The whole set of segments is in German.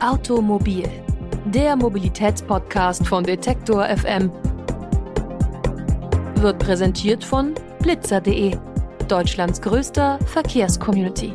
Automobil, der Mobilitätspodcast von Detektor FM, wird präsentiert von blitzer.de, Deutschlands größter Verkehrscommunity.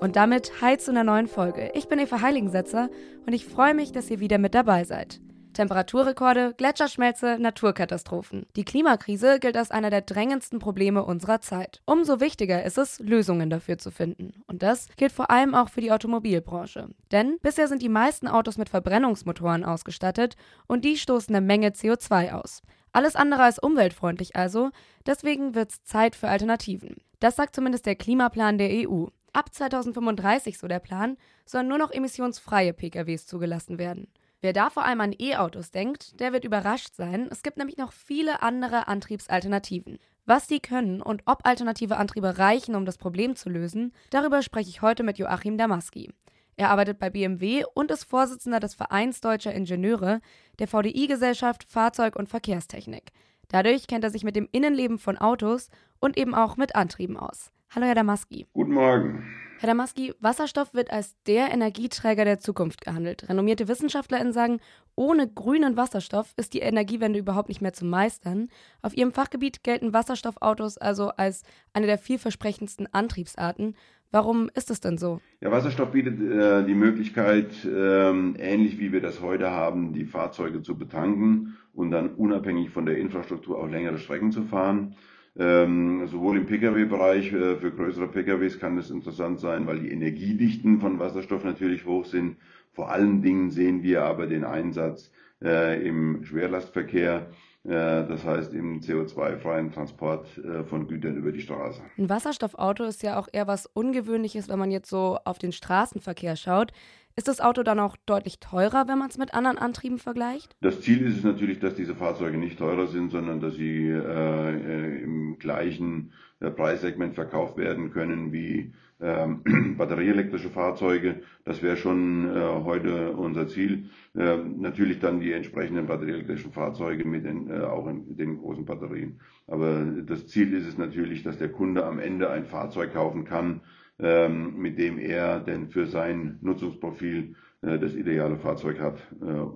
Und damit hi zu einer neuen Folge. Ich bin Eva Heiligensetzer und ich freue mich, dass ihr wieder mit dabei seid. Temperaturrekorde, Gletscherschmelze, Naturkatastrophen. Die Klimakrise gilt als einer der drängendsten Probleme unserer Zeit. Umso wichtiger ist es, Lösungen dafür zu finden. Und das gilt vor allem auch für die Automobilbranche. Denn bisher sind die meisten Autos mit Verbrennungsmotoren ausgestattet und die stoßen eine Menge CO2 aus. Alles andere als umweltfreundlich also, deswegen wird es Zeit für Alternativen. Das sagt zumindest der Klimaplan der EU. Ab 2035, so der Plan, sollen nur noch emissionsfreie PKWs zugelassen werden. Wer da vor allem an E-Autos denkt, der wird überrascht sein. Es gibt nämlich noch viele andere Antriebsalternativen. Was die können und ob alternative Antriebe reichen, um das Problem zu lösen, darüber spreche ich heute mit Joachim Damaski. Er arbeitet bei BMW und ist Vorsitzender des Vereins Deutscher Ingenieure, der VDI-Gesellschaft Fahrzeug- und Verkehrstechnik. Dadurch kennt er sich mit dem Innenleben von Autos und eben auch mit Antrieben aus. Hallo, Herr Damaski. Guten Morgen. Herr Damaski, Wasserstoff wird als der Energieträger der Zukunft gehandelt. Renommierte WissenschaftlerInnen sagen, ohne grünen Wasserstoff ist die Energiewende überhaupt nicht mehr zu meistern. Auf ihrem Fachgebiet gelten Wasserstoffautos also als eine der vielversprechendsten Antriebsarten. Warum ist es denn so? Ja, Wasserstoff bietet äh, die Möglichkeit, äh, ähnlich wie wir das heute haben, die Fahrzeuge zu betanken und dann unabhängig von der Infrastruktur auch längere Strecken zu fahren. Ähm, sowohl im Pkw-Bereich äh, für größere Pkws kann das interessant sein, weil die Energiedichten von Wasserstoff natürlich hoch sind. Vor allen Dingen sehen wir aber den Einsatz äh, im Schwerlastverkehr, äh, das heißt im CO2-freien Transport äh, von Gütern über die Straße. Ein Wasserstoffauto ist ja auch eher was Ungewöhnliches, wenn man jetzt so auf den Straßenverkehr schaut. Ist das Auto dann auch deutlich teurer, wenn man es mit anderen Antrieben vergleicht? Das Ziel ist es natürlich, dass diese Fahrzeuge nicht teurer sind, sondern dass sie äh, im gleichen äh, Preissegment verkauft werden können wie ähm, batterieelektrische Fahrzeuge. Das wäre schon äh, heute unser Ziel. Äh, natürlich dann die entsprechenden batterieelektrischen Fahrzeuge mit den, äh, auch in den großen Batterien. Aber das Ziel ist es natürlich, dass der Kunde am Ende ein Fahrzeug kaufen kann, ähm, mit dem er denn für sein Nutzungsprofil äh, das ideale Fahrzeug hat. Äh,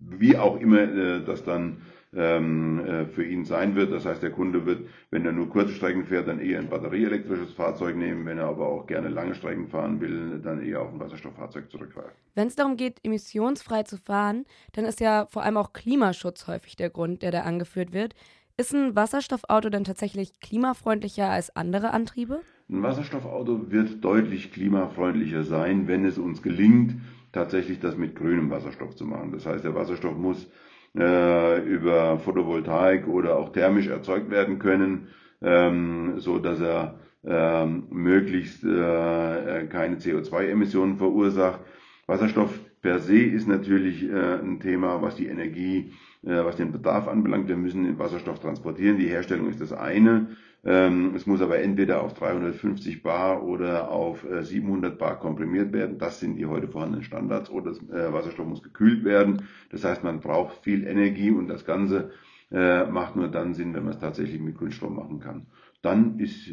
wie auch immer äh, das dann ähm, für ihn sein wird. Das heißt, der Kunde wird, wenn er nur kurze Strecken fährt, dann eher ein batterieelektrisches Fahrzeug nehmen. Wenn er aber auch gerne lange Strecken fahren will, dann eher auf ein Wasserstofffahrzeug zurückgreifen. Wenn es darum geht, emissionsfrei zu fahren, dann ist ja vor allem auch Klimaschutz häufig der Grund, der da angeführt wird. Ist ein Wasserstoffauto denn tatsächlich klimafreundlicher als andere Antriebe? Ein Wasserstoffauto wird deutlich klimafreundlicher sein, wenn es uns gelingt, tatsächlich das mit grünem Wasserstoff zu machen. Das heißt, der Wasserstoff muss äh, über Photovoltaik oder auch thermisch erzeugt werden können, ähm, so dass er ähm, möglichst äh, keine CO2-Emissionen verursacht. Wasserstoff per se ist natürlich äh, ein Thema, was die Energie, äh, was den Bedarf anbelangt. Wir müssen den Wasserstoff transportieren. Die Herstellung ist das eine. Ähm, es muss aber entweder auf 350 Bar oder auf 700 äh, Bar komprimiert werden. Das sind die heute vorhandenen Standards. Oder äh, Wasserstoff muss gekühlt werden. Das heißt, man braucht viel Energie und das Ganze äh, macht nur dann Sinn, wenn man es tatsächlich mit Grünstrom machen kann. Dann ist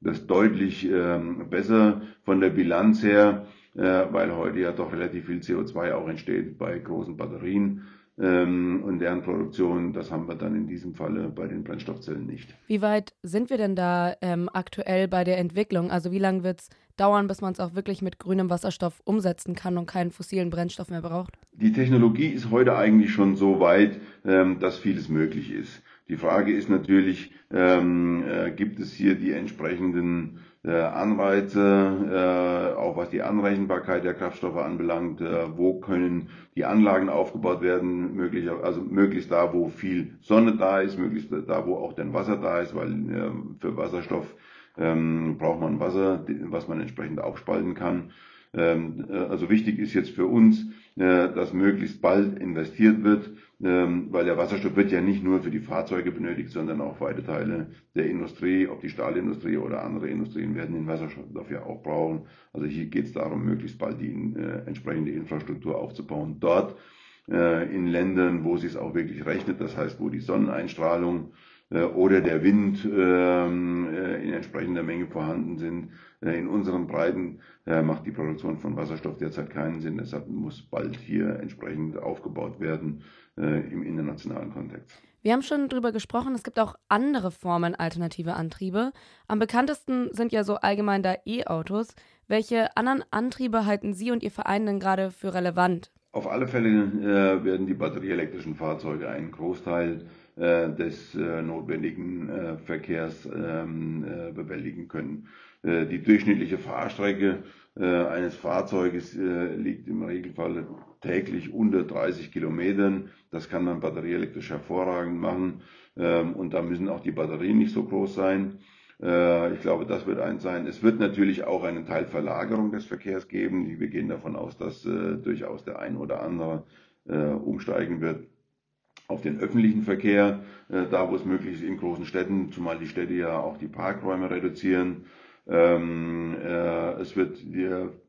das deutlich ähm, besser von der Bilanz her weil heute ja doch relativ viel CO2 auch entsteht bei großen Batterien und deren Produktion. Das haben wir dann in diesem Falle bei den Brennstoffzellen nicht. Wie weit sind wir denn da ähm, aktuell bei der Entwicklung? Also wie lange wird es dauern, bis man es auch wirklich mit grünem Wasserstoff umsetzen kann und keinen fossilen Brennstoff mehr braucht? Die Technologie ist heute eigentlich schon so weit, ähm, dass vieles möglich ist. Die Frage ist natürlich, ähm, äh, gibt es hier die entsprechenden Anreize, äh, auch was die Anrechenbarkeit der Kraftstoffe anbelangt, äh, wo können die Anlagen aufgebaut werden, möglich, also möglichst da, wo viel Sonne da ist, möglichst da, wo auch dann Wasser da ist, weil äh, für Wasserstoff ähm, braucht man Wasser, was man entsprechend aufspalten kann. Ähm, äh, also wichtig ist jetzt für uns, äh, dass möglichst bald investiert wird, ähm, weil der Wasserstoff wird ja nicht nur für die Fahrzeuge benötigt, sondern auch weite Teile der Industrie, ob die Stahlindustrie oder andere Industrien werden den Wasserstoff ja auch brauchen. Also hier geht es darum, möglichst bald die äh, entsprechende Infrastruktur aufzubauen. Dort in Ländern, wo es sich auch wirklich rechnet, das heißt, wo die Sonneneinstrahlung äh, oder der Wind ähm, äh, in entsprechender Menge vorhanden sind. Äh, in unseren Breiten macht die Produktion von Wasserstoff derzeit keinen Sinn. Deshalb muss bald hier entsprechend aufgebaut werden im internationalen Kontext. Wir haben schon darüber gesprochen, es gibt auch andere Formen alternative Antriebe. Am bekanntesten sind ja so allgemein da E-Autos. Welche anderen Antriebe halten Sie und Ihr Verein denn gerade für relevant? Auf alle Fälle äh, werden die batterieelektrischen Fahrzeuge einen Großteil äh, des äh, notwendigen äh, Verkehrs ähm, äh, bewältigen können. Äh, die durchschnittliche Fahrstrecke eines Fahrzeuges liegt im Regelfall täglich unter 30 Kilometern. Das kann man batterieelektrisch hervorragend machen. Ähm, und da müssen auch die Batterien nicht so groß sein. Äh, ich glaube, das wird eins sein. Es wird natürlich auch einen Teil Verlagerung des Verkehrs geben. Wir gehen davon aus, dass äh, durchaus der ein oder andere äh, umsteigen wird auf den öffentlichen Verkehr, da wo es möglich ist in großen Städten, zumal die Städte ja auch die Parkräume reduzieren. Ähm, es wird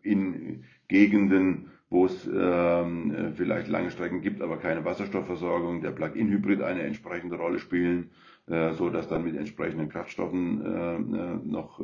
in Gegenden, wo es ähm, vielleicht lange Strecken gibt, aber keine Wasserstoffversorgung, der Plug-in-Hybrid eine entsprechende Rolle spielen. Äh, so dass dann mit entsprechenden Kraftstoffen äh, äh, noch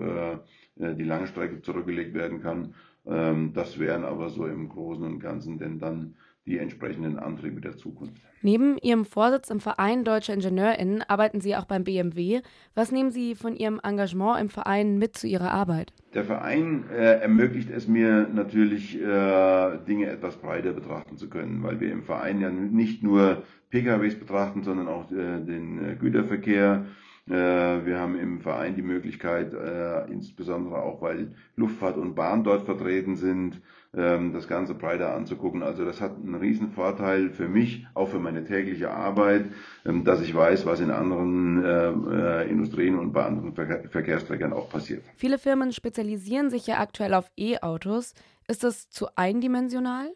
die Langstrecke zurückgelegt werden kann. Ähm, das wären aber so im Großen und Ganzen denn dann die entsprechenden Antriebe der Zukunft. Neben Ihrem Vorsitz im Verein Deutscher IngenieurInnen arbeiten Sie auch beim BMW. Was nehmen Sie von Ihrem Engagement im Verein mit zu Ihrer Arbeit? Der Verein äh, ermöglicht es mir natürlich, äh, Dinge etwas breiter betrachten zu können, weil wir im Verein ja nicht nur PKWs betrachten, sondern auch äh, den äh, Güterverkehr. Äh, wir haben im Verein die Möglichkeit, äh, insbesondere auch weil Luftfahrt und Bahn dort vertreten sind, ähm, das Ganze breiter anzugucken. Also das hat einen riesen Vorteil für mich, auch für meine tägliche Arbeit, ähm, dass ich weiß, was in anderen äh, Industrien und bei anderen Verkehrsträgern auch passiert. Viele Firmen spezialisieren sich ja aktuell auf E-Autos. Ist das zu eindimensional?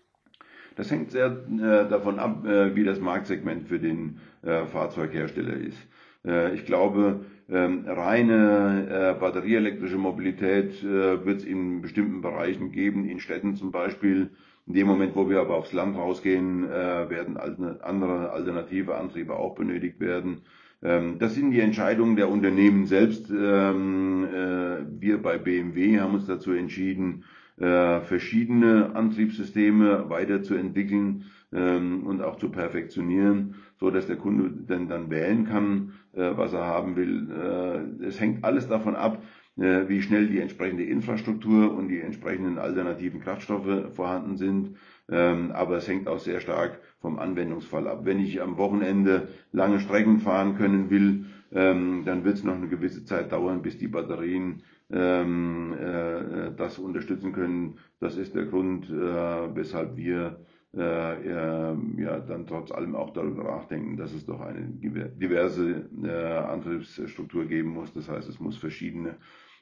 Das hängt sehr davon ab, wie das Marktsegment für den Fahrzeughersteller ist. Äh, ich glaube, ähm, reine äh, batterieelektrische Mobilität äh, wird es in bestimmten Bereichen geben, in Städten zum Beispiel. In dem Moment, wo wir aber aufs Land rausgehen, werden andere alternative Antriebe auch benötigt werden. Ähm, das sind die Entscheidungen der Unternehmen selbst. Ähm, äh, wir bei BMW haben uns dazu entschieden, verschiedene Antriebssysteme weiterzuentwickeln und auch zu perfektionieren, so dass der Kunde dann, wählen kann, was er haben will. Äh, es hängt alles davon ab, äh, wie schnell die entsprechende Infrastruktur und die entsprechenden alternativen Kraftstoffe vorhanden sind. Ähm, aber es hängt auch sehr stark vom Anwendungsfall ab. Wenn ich am Wochenende lange Strecken fahren können will, ähm, dann wird es noch eine gewisse Zeit dauern, bis die Batterien ähm, äh, das unterstützen können. Das ist der Grund, äh, weshalb wir äh, ja dann trotz allem auch darüber nachdenken, dass es doch eine diverse äh, Antriebsstruktur geben muss. Das heißt, es muss verschiedene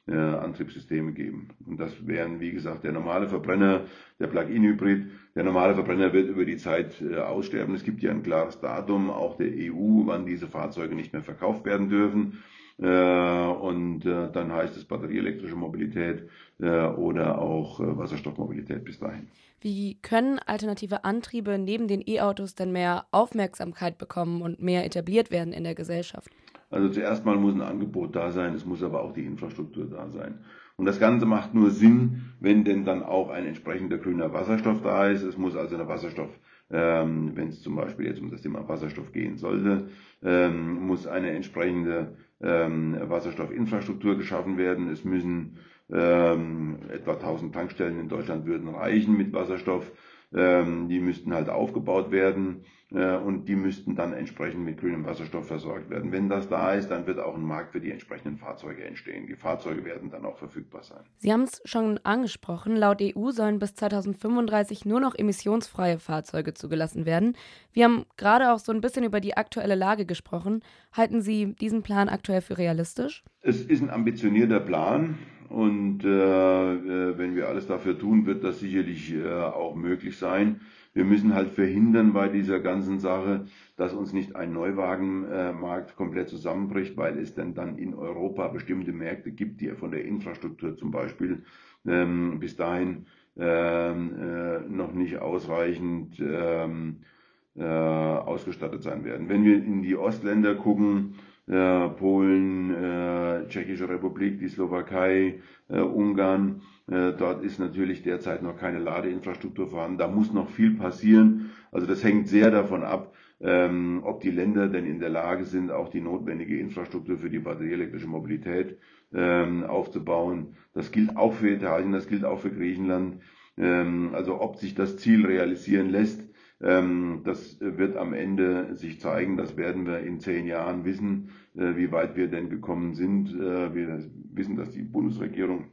äh, Antriebssysteme geben. Und das wären, wie gesagt, der normale Verbrenner, der Plug-in-Hybrid. Der normale Verbrenner wird über die Zeit äh, aussterben. Es gibt ja ein klares Datum, auch der EU, wann diese Fahrzeuge nicht mehr verkauft werden dürfen. Äh, und äh, dann heißt es batterieelektrische Mobilität äh, oder auch Wasserstoffmobilität bis dahin. Wie können alternative Antriebe neben den E-Autos denn mehr Aufmerksamkeit bekommen und mehr etabliert werden in der Gesellschaft? Also zuerst mal muss ein Angebot da sein, es muss aber auch die Infrastruktur da sein. Und das Ganze macht nur Sinn, wenn denn dann auch ein entsprechender grüner Wasserstoff da ist. Es muss also eine Wasserstoff, ähm, wenn es zum Beispiel jetzt um das Thema Wasserstoff gehen sollte, ähm, muss eine entsprechende ähm, Wasserstoffinfrastruktur geschaffen werden. Es müssen ähm, etwa 1000 Tankstellen in Deutschland würden reichen mit Wasserstoff. Ähm, die müssten halt aufgebaut werden äh, und die müssten dann entsprechend mit grünem Wasserstoff versorgt werden. Wenn das da ist, dann wird auch ein Markt für die entsprechenden Fahrzeuge entstehen. Die Fahrzeuge werden dann auch verfügbar sein. Sie haben es schon angesprochen, laut EU sollen bis 2035 nur noch emissionsfreie Fahrzeuge zugelassen werden. Wir haben gerade auch so ein bisschen über die aktuelle Lage gesprochen. Halten Sie diesen Plan aktuell für realistisch? Es ist ein ambitionierter Plan. Und äh, äh, wenn wir alles dafür tun, wird das sicherlich äh, auch möglich sein. Wir müssen halt verhindern bei dieser ganzen Sache, dass uns nicht ein Neuwagenmarkt äh, komplett zusammenbricht, weil es denn dann in Europa bestimmte Märkte gibt, die von der Infrastruktur zum Beispiel ähm, bis dahin ähm, äh, noch nicht ausreichend ähm, äh, ausgestattet sein werden. Wenn wir in die Ostländer gucken, äh, Polen, äh, Tschechische Republik, die Slowakei, äh, Ungarn. Äh, dort ist natürlich derzeit noch keine Ladeinfrastruktur vorhanden. Da muss noch viel passieren. Also das hängt sehr davon ab, ähm, ob die Länder denn in der Lage sind, auch die notwendige Infrastruktur für die batterieelektrische Mobilität ähm, aufzubauen. Das gilt auch für Italien, das gilt auch für Griechenland. Ähm, also ob sich das Ziel realisieren lässt, das wird am Ende sich zeigen. Das werden wir in zehn Jahren wissen, äh, wie weit wir denn gekommen sind. Äh, wir wissen, dass die Bundesregierung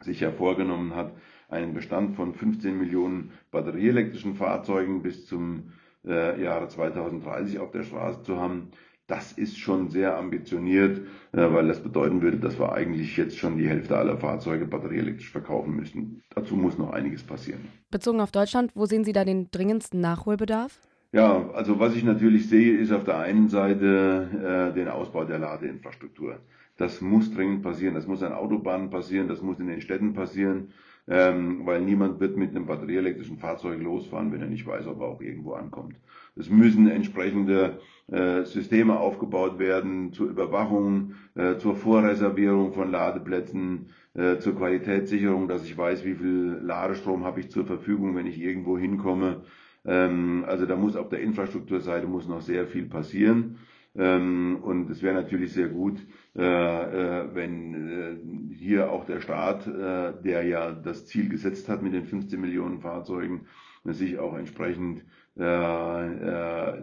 sich ja vorgenommen hat, einen Bestand von 15 Millionen batterieelektrischen Fahrzeugen bis zum äh, Jahre 2030 auf der Straße zu haben. Das ist schon sehr ambitioniert, äh, weil das bedeuten würde, dass wir eigentlich jetzt schon die Hälfte aller Fahrzeuge batterieelektrisch verkaufen müssten. Dazu muss noch einiges passieren. Bezogen auf Deutschland, wo sehen Sie da den dringendsten Nachholbedarf? Ja, also was ich natürlich sehe, ist auf der einen Seite äh, den Ausbau der Ladeinfrastruktur. Das muss dringend passieren. Das muss an Autobahnen passieren, das muss in den Städten passieren, ähm, weil niemand wird mit einem batterieelektrischen Fahrzeug losfahren, wenn er nicht weiß, ob er auch irgendwo ankommt. Es müssen entsprechende äh, Systeme aufgebaut werden zur Überwachung, äh, zur Vorreservierung von Ladeplätzen, äh, zur Qualitätssicherung, dass ich weiß, wie viel Ladestrom habe ich zur Verfügung, wenn ich irgendwo hinkomme. Ähm, also da muss auf der Infrastrukturseite muss noch sehr viel passieren. Ähm, und es wäre natürlich sehr gut, äh, äh, wenn äh, hier auch der Staat, der ja das Ziel gesetzt hat mit den 15 Millionen Fahrzeugen, sich auch entsprechend dafür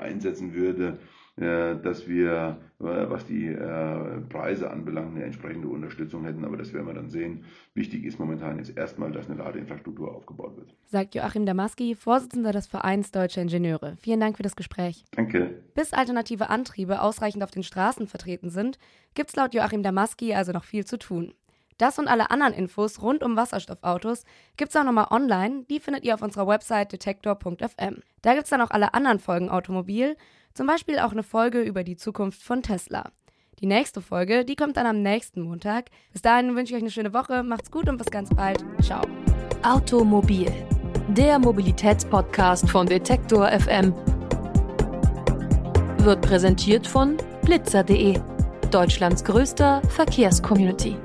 einsetzen würde, dass wir, äh, was die äh, Preise anbelangt, eine entsprechende Unterstützung hätten. Aber das werden wir dann sehen. Wichtig ist momentan jetzt erstmal, dass eine Ladeinfrastruktur aufgebaut wird. Sagt Joachim Damaski, Vorsitzender des Vereins Deutscher Ingenieure. Vielen Dank für das Gespräch. Danke. Bis alternative Antriebe ausreichend auf den Straßen vertreten sind, gibt es laut Joachim Damaski also noch viel zu tun. Das und alle anderen Infos rund um Wasserstoffautos gibt es auch nochmal online. Die findet ihr auf unserer Website detektor.fm. Da gibt es dann auch alle anderen Folgen Automobil zum Beispiel auch eine Folge über die Zukunft von Tesla. Die nächste Folge, die kommt dann am nächsten Montag. Bis dahin wünsche ich euch eine schöne Woche, macht's gut und bis ganz bald. Ciao. Automobil, der Mobilitätspodcast von Detektor FM, wird präsentiert von blitzer.de, Deutschlands größter Verkehrscommunity.